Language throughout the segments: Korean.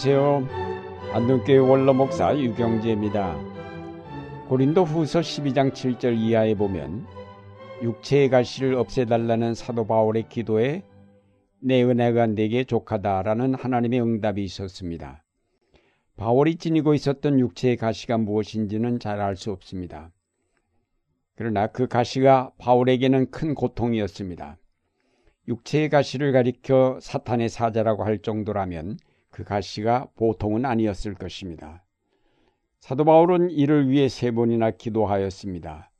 안녕하세요. 안동교회 원로 목사 유경재입니다. 고린도 후서 12장 7절 이하에 보면 육체의 가시를 없애달라는 사도 바울의 기도에 내 은혜가 내게 족하다라는 하나님의 응답이 있었습니다. 바울이 지니고 있었던 육체의 가시가 무엇인지는 잘 알 수 없습니다. 그러나 그 가시가 바울에게는 큰 고통이었습니다. 육체의 가시를 가리켜 사탄의 사자라고 할 정도라면 그 가시가 보통은 아니었을 것입니다. 사도 바울은 이를 위해 세 번이나 기도하였습니다.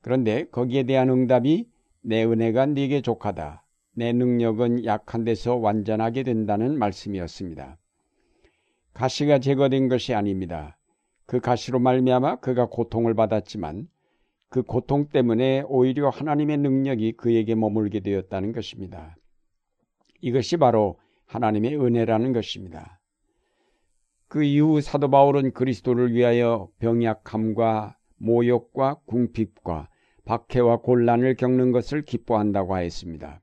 그런데 거기에 대한 응답이 내 은혜가 네게 족하다. 내 능력은 약한 데서 완전하게 된다는 말씀이었습니다. 가시가 제거된 것이 아닙니다. 그 가시로 말미암아 그가 고통을 받았지만 그 고통 때문에 오히려 하나님의 능력이 그에게 머물게 되었다는 것입니다. 이것이 바로 하나님의 은혜라는 것입니다. 그 이후 사도 바울은 그리스도를 위하여 병약함과 모욕과 궁핍과 박해와 곤란을 겪는 것을 기뻐한다고 하였습니다.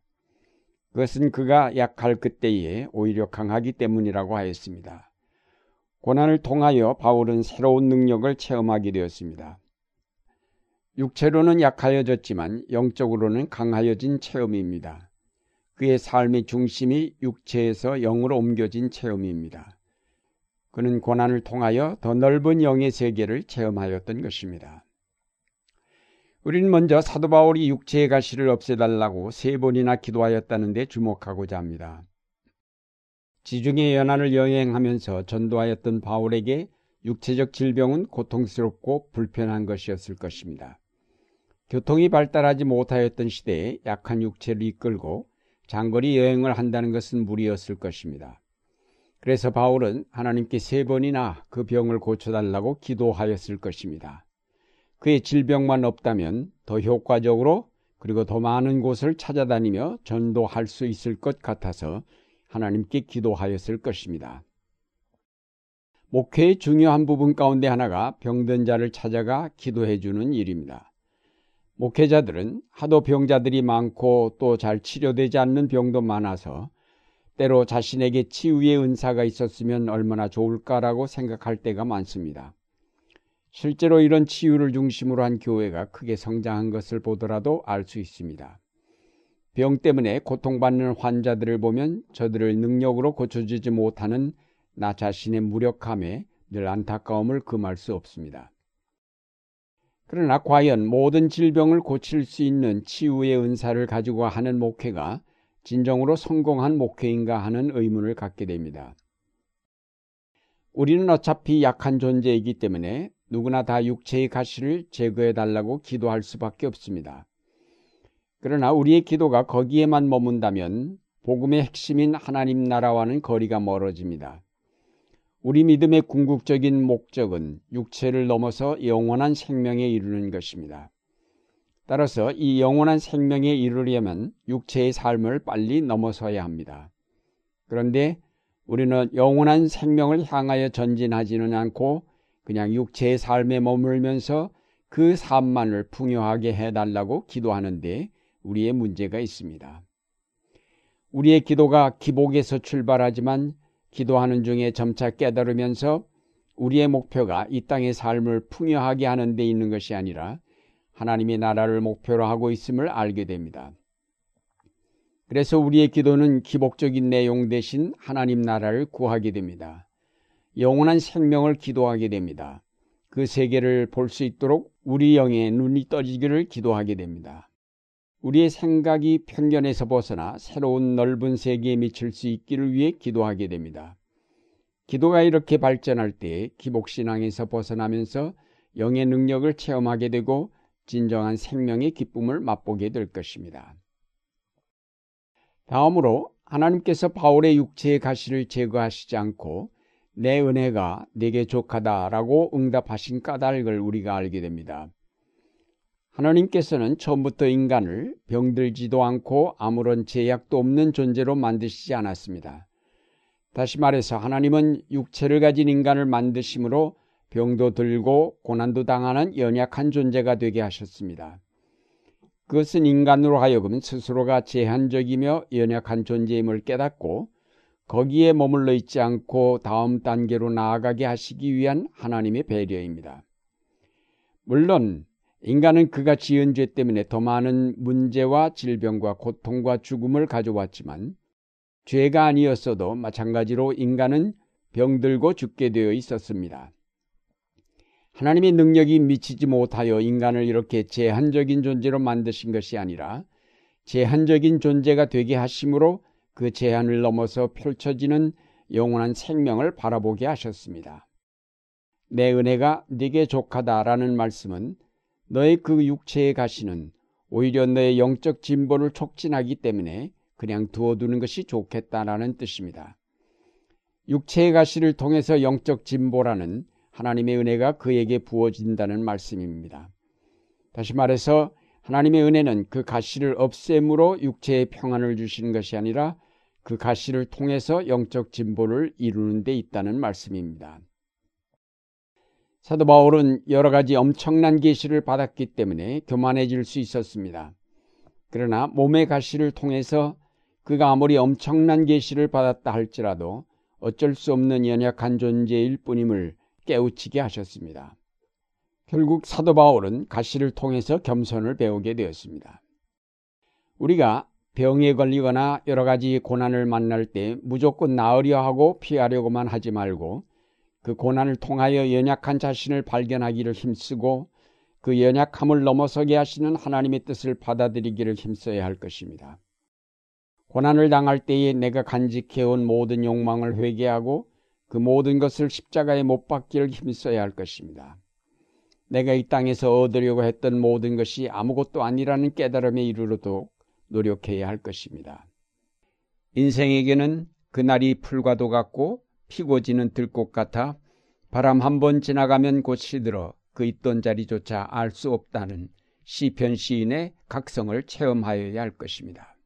그것은 그가 약할 그때에 오히려 강하기 때문이라고 하였습니다. 고난을 통하여 바울은 새로운 능력을 체험하게 되었습니다. 육체로는 약하여졌지만 영적으로는 강하여진 체험입니다. 그의 삶의 중심이 육체에서 영으로 옮겨진 체험입니다. 그는 고난을 통하여 더 넓은 영의 세계를 체험하였던 것입니다. 우리는 먼저 사도 바울이 육체의 가시를 없애달라고 세 번이나 기도하였다는데 주목하고자 합니다. 지중해 연안을 여행하면서 전도하였던 바울에게 육체적 질병은 고통스럽고 불편한 것이었을 것입니다. 교통이 발달하지 못하였던 시대에 약한 육체를 이끌고 장거리 여행을 한다는 것은 무리였을 것입니다. 그래서 바울은 하나님께 세 번이나 그 병을 고쳐달라고 기도하였을 것입니다. 그의 질병만 없다면 더 효과적으로 그리고 더 많은 곳을 찾아다니며 전도할 수 있을 것 같아서 하나님께 기도하였을 것입니다. 목회의 중요한 부분 가운데 하나가 병든 자를 찾아가 기도해 주는 일입니다. 목회자들은 하도 병자들이 많고 또 잘 치료되지 않는 병도 많아서 때로 자신에게 치유의 은사가 있었으면 얼마나 좋을까라고 생각할 때가 많습니다. 실제로 이런 치유를 중심으로 한 교회가 크게 성장한 것을 보더라도 알 수 있습니다. 병 때문에 고통받는 환자들을 보면 저들을 능력으로 고쳐주지 못하는 나 자신의 무력함에 늘 안타까움을 금할 수 없습니다. 그러나 과연 모든 질병을 고칠 수 있는 치유의 은사를 가지고 하는 목회가 진정으로 성공한 목회인가 하는 의문을 갖게 됩니다. 우리는 어차피 약한 존재이기 때문에 누구나 다 육체의 가시를 제거해 달라고 기도할 수밖에 없습니다. 그러나 우리의 기도가 거기에만 머문다면 복음의 핵심인 하나님 나라와는 거리가 멀어집니다. 우리 믿음의 궁극적인 목적은 육체를 넘어서 영원한 생명에 이르는 것입니다. 따라서 이 영원한 생명에 이르려면 육체의 삶을 빨리 넘어서야 합니다. 그런데 우리는 영원한 생명을 향하여 전진하지는 않고 그냥 육체의 삶에 머물면서 그 삶만을 풍요하게 해달라고 기도하는데 우리의 문제가 있습니다. 우리의 기도가 기복에서 출발하지만 기도하는 중에 점차 깨달으면서 우리의 목표가 이 땅의 삶을 풍요하게 하는 데 있는 것이 아니라 하나님의 나라를 목표로 하고 있음을 알게 됩니다. 그래서 우리의 기도는 기복적인 내용 대신 하나님 나라를 구하게 됩니다. 영원한 생명을 기도하게 됩니다. 그 세계를 볼 수 있도록 우리 영의 눈이 떠지기를 기도하게 됩니다. 우리의 생각이 편견에서 벗어나 새로운 넓은 세계에 미칠 수 있기를 위해 기도하게 됩니다. 기도가 이렇게 발전할 때 기복신앙에서 벗어나면서 영의 능력을 체험하게 되고 진정한 생명의 기쁨을 맛보게 될 것입니다. 다음으로 하나님께서 바울의 육체의 가시를 제거하시지 않고 내 은혜가 내게 족하다라고 응답하신 까닭을 우리가 알게 됩니다. 하나님께서는 처음부터 인간을 병들지도 않고 아무런 제약도 없는 존재로 만드시지 않았습니다. 다시 말해서 하나님은 육체를 가진 인간을 만드심으로 병도 들고 고난도 당하는 연약한 존재가 되게 하셨습니다. 그것은 인간으로 하여금 스스로가 제한적이며 연약한 존재임을 깨닫고 거기에 머물러 있지 않고 다음 단계로 나아가게 하시기 위한 하나님의 배려입니다. 물론 인간은 그가 지은 죄 때문에 더 많은 문제와 질병과 고통과 죽음을 가져왔지만 죄가 아니었어도 마찬가지로 인간은 병들고 죽게 되어 있었습니다. 하나님의 능력이 미치지 못하여 인간을 이렇게 제한적인 존재로 만드신 것이 아니라 제한적인 존재가 되게 하심으로 그 제한을 넘어서 펼쳐지는 영원한 생명을 바라보게 하셨습니다. 내 은혜가 네게 족하다라는 말씀은 너의 그 육체의 가시는 오히려 너의 영적 진보를 촉진하기 때문에 그냥 두어두는 것이 좋겠다라는 뜻입니다. 육체의 가시를 통해서 영적 진보라는 하나님의 은혜가 그에게 부어진다는 말씀입니다. 다시 말해서 하나님의 은혜는 그 가시를 없앰으로 육체의 평안을 주시는 것이 아니라 그 가시를 통해서 영적 진보를 이루는 데 있다는 말씀입니다. 사도 바울은 여러 가지 엄청난 계시를 받았기 때문에 교만해질 수 있었습니다. 그러나 몸의 가시를 통해서 그가 아무리 엄청난 계시를 받았다 할지라도 어쩔 수 없는 연약한 존재일 뿐임을 깨우치게 하셨습니다. 결국 사도 바울은 가시를 통해서 겸손을 배우게 되었습니다. 우리가 병에 걸리거나 여러 가지 고난을 만날 때 무조건 나으려 하고 피하려고만 하지 말고 그 고난을 통하여 연약한 자신을 발견하기를 힘쓰고 그 연약함을 넘어서게 하시는 하나님의 뜻을 받아들이기를 힘써야 할 것입니다. 고난을 당할 때에 내가 간직해온 모든 욕망을 회개하고 그 모든 것을 십자가에 못 박기를 힘써야 할 것입니다. 내가 이 땅에서 얻으려고 했던 모든 것이 아무것도 아니라는 깨달음에 이르러도록 노력해야 할 것입니다. 인생에게는 그날이 풀과도 같고 피고 지는 들꽃 같아 바람 한 번 지나가면 곧 시들어 그 있던 자리조차 알 수 없다는 시편 시인의 각성을 체험하여야 할 것입니다.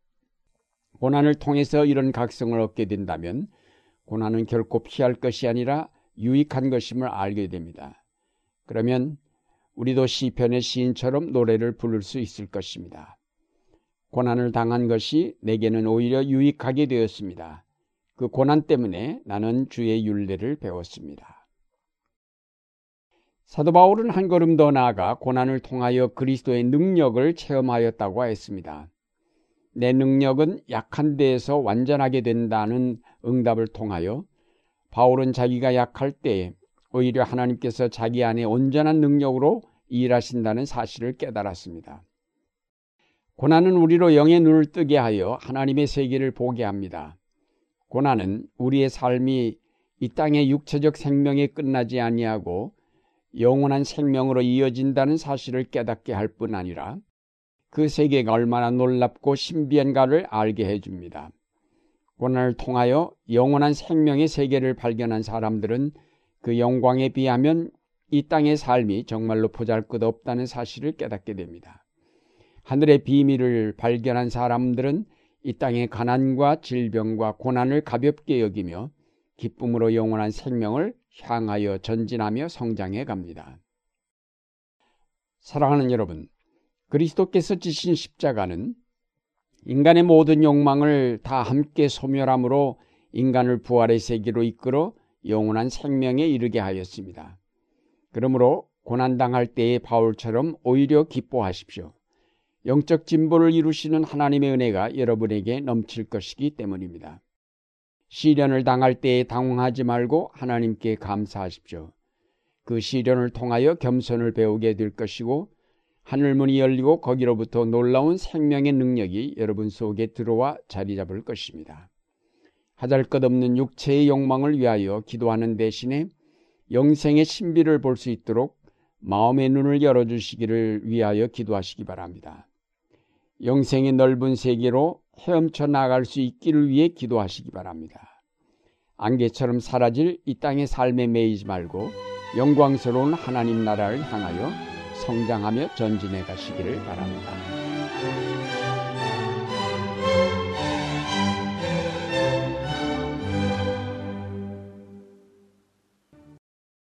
고난을 통해서 이런 각성을 얻게 된다면 고난은 결코 피할 것이 아니라 유익한 것임을 알게 됩니다. 그러면 우리도 시편의 시인처럼 노래를 부를 수 있을 것입니다. 고난을 당한 것이 내게는 오히려 유익하게 되었습니다. 그 고난 때문에 나는 주의 윤례를 배웠습니다. 사도 바울은 한 걸음 더 나아가 고난을 통하여 그리스도의 능력을 체험하였다고 했습니다. 내 능력은 약한 데에서 완전하게 된다는 응답을 통하여 바울은 자기가 약할 때 오히려 하나님께서 자기 안에 온전한 능력으로 일하신다는 사실을 깨달았습니다. 고난은 우리로 영의 눈을 뜨게 하여 하나님의 세계를 보게 합니다. 고난은 우리의 삶이 이 땅의 육체적 생명에 끝나지 아니하고 영원한 생명으로 이어진다는 사실을 깨닫게 할 뿐 아니라 그 세계가 얼마나 놀랍고 신비한가를 알게 해줍니다. 고난을 통하여 영원한 생명의 세계를 발견한 사람들은 그 영광에 비하면 이 땅의 삶이 정말로 보잘 것 없다는 사실을 깨닫게 됩니다. 하늘의 비밀을 발견한 사람들은 이 땅의 가난과 질병과 고난을 가볍게 여기며 기쁨으로 영원한 생명을 향하여 전진하며 성장해 갑니다. 사랑하는 여러분, 그리스도께서 지신 십자가는 인간의 모든 욕망을 다 함께 소멸함으로 인간을 부활의 세계로 이끌어 영원한 생명에 이르게 하였습니다. 그러므로 고난당할 때의 바울처럼 오히려 기뻐하십시오. 영적 진보를 이루시는 하나님의 은혜가 여러분에게 넘칠 것이기 때문입니다. 시련을 당할 때에 당황하지 말고 하나님께 감사하십시오. 그 시련을 통하여 겸손을 배우게 될 것이고 하늘문이 열리고 거기로부터 놀라운 생명의 능력이 여러분 속에 들어와 자리 잡을 것입니다. 하잘 것 없는 육체의 욕망을 위하여 기도하는 대신에 영생의 신비를 볼 수 있도록 마음의 눈을 열어주시기를 위하여 기도하시기 바랍니다. 영생의 넓은 세계로 헤엄쳐 나갈 수 있기를 위해 기도하시기 바랍니다. 안개처럼 사라질 이 땅의 삶에 매이지 말고 영광스러운 하나님 나라를 향하여 성장하며 전진해 가시기를 바랍니다.